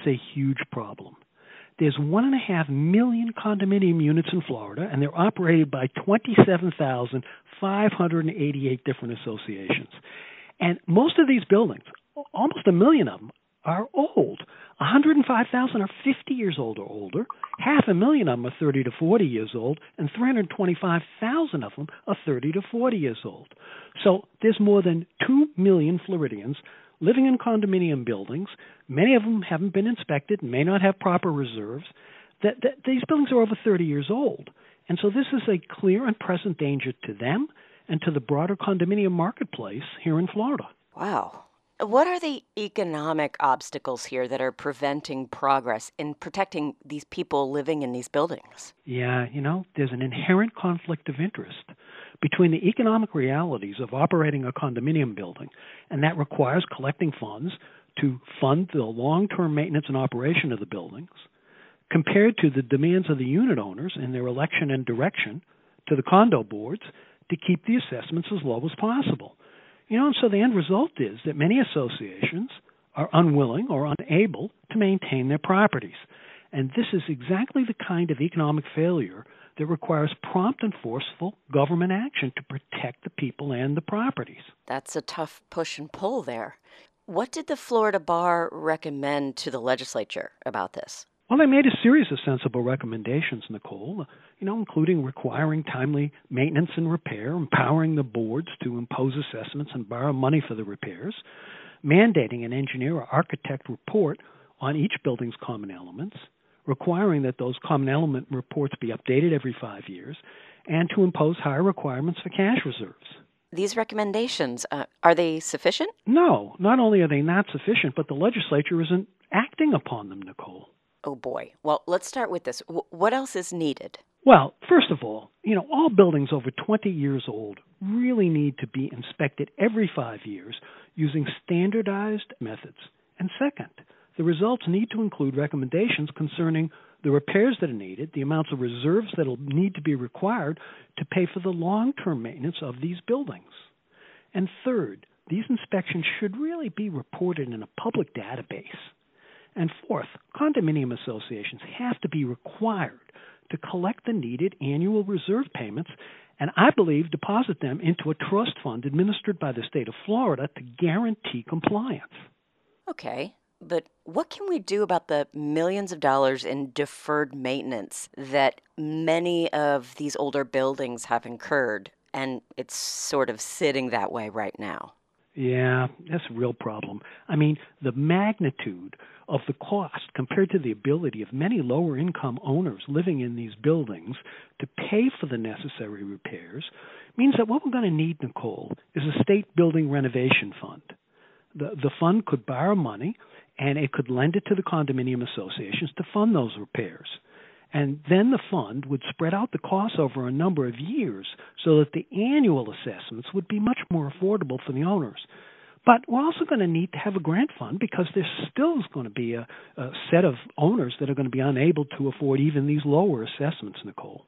is a huge problem. There's one and a half million condominium units in Florida, and they're operated by 27,588 different associations. And most of these buildings, almost a million of them, are old. 105,000 are 50 years old or older. Half a million of them are 30 to 40 years old, and 325,000 of them are 30 to 40 years old. So there's more than 2 million Floridians living in condominium buildings. Many of them haven't been inspected, may not have proper reserves. That, that these buildings are over 30 years old. And so this is a clear and present danger to them and to the broader condominium marketplace here in Florida. Wow. What are the economic obstacles here that are preventing progress in protecting these people living in these buildings? Yeah, you know, there's an inherent conflict of interest between the economic realities of operating a condominium building, and that requires collecting funds to fund the long term maintenance and operation of the buildings, compared to the demands of the unit owners in their election and direction to the condo boards to keep the assessments as low as possible. You know, and so the end result is that many associations are unwilling or unable to maintain their properties. And this is exactly the kind of economic failure that requires prompt and forceful government action to protect the people and the properties. That's a tough push and pull there. What did the Florida Bar recommend to the legislature about this? Well, they made a series of sensible recommendations, Nicole, you know, including requiring timely maintenance and repair, empowering the boards to impose assessments and borrow money for the repairs, mandating an engineer or architect report on each building's common elements, requiring that those common element reports be updated every five years, and to impose higher requirements for cash reserves. These recommendations, uh, are they sufficient? No, not only are they not sufficient, but the legislature isn't acting upon them, Nicole. Oh boy. Well, let's start with this. W- what else is needed? Well, first of all, you know, all buildings over 20 years old really need to be inspected every five years using standardized methods. And second, the results need to include recommendations concerning the repairs that are needed, the amounts of reserves that will need to be required to pay for the long term maintenance of these buildings. And third, these inspections should really be reported in a public database and fourth, condominium associations have to be required to collect the needed annual reserve payments and I believe deposit them into a trust fund administered by the state of Florida to guarantee compliance. Okay, but what can we do about the millions of dollars in deferred maintenance that many of these older buildings have incurred? And it's sort of sitting that way right now. Yeah, that's a real problem. I mean, the magnitude of the cost compared to the ability of many lower income owners living in these buildings to pay for the necessary repairs means that what we're going to need, Nicole, is a state building renovation fund. The, the fund could borrow money and it could lend it to the condominium associations to fund those repairs. And then the fund would spread out the costs over a number of years so that the annual assessments would be much more affordable for the owners. But we're also going to need to have a grant fund because there still going to be a, a set of owners that are going to be unable to afford even these lower assessments, Nicole.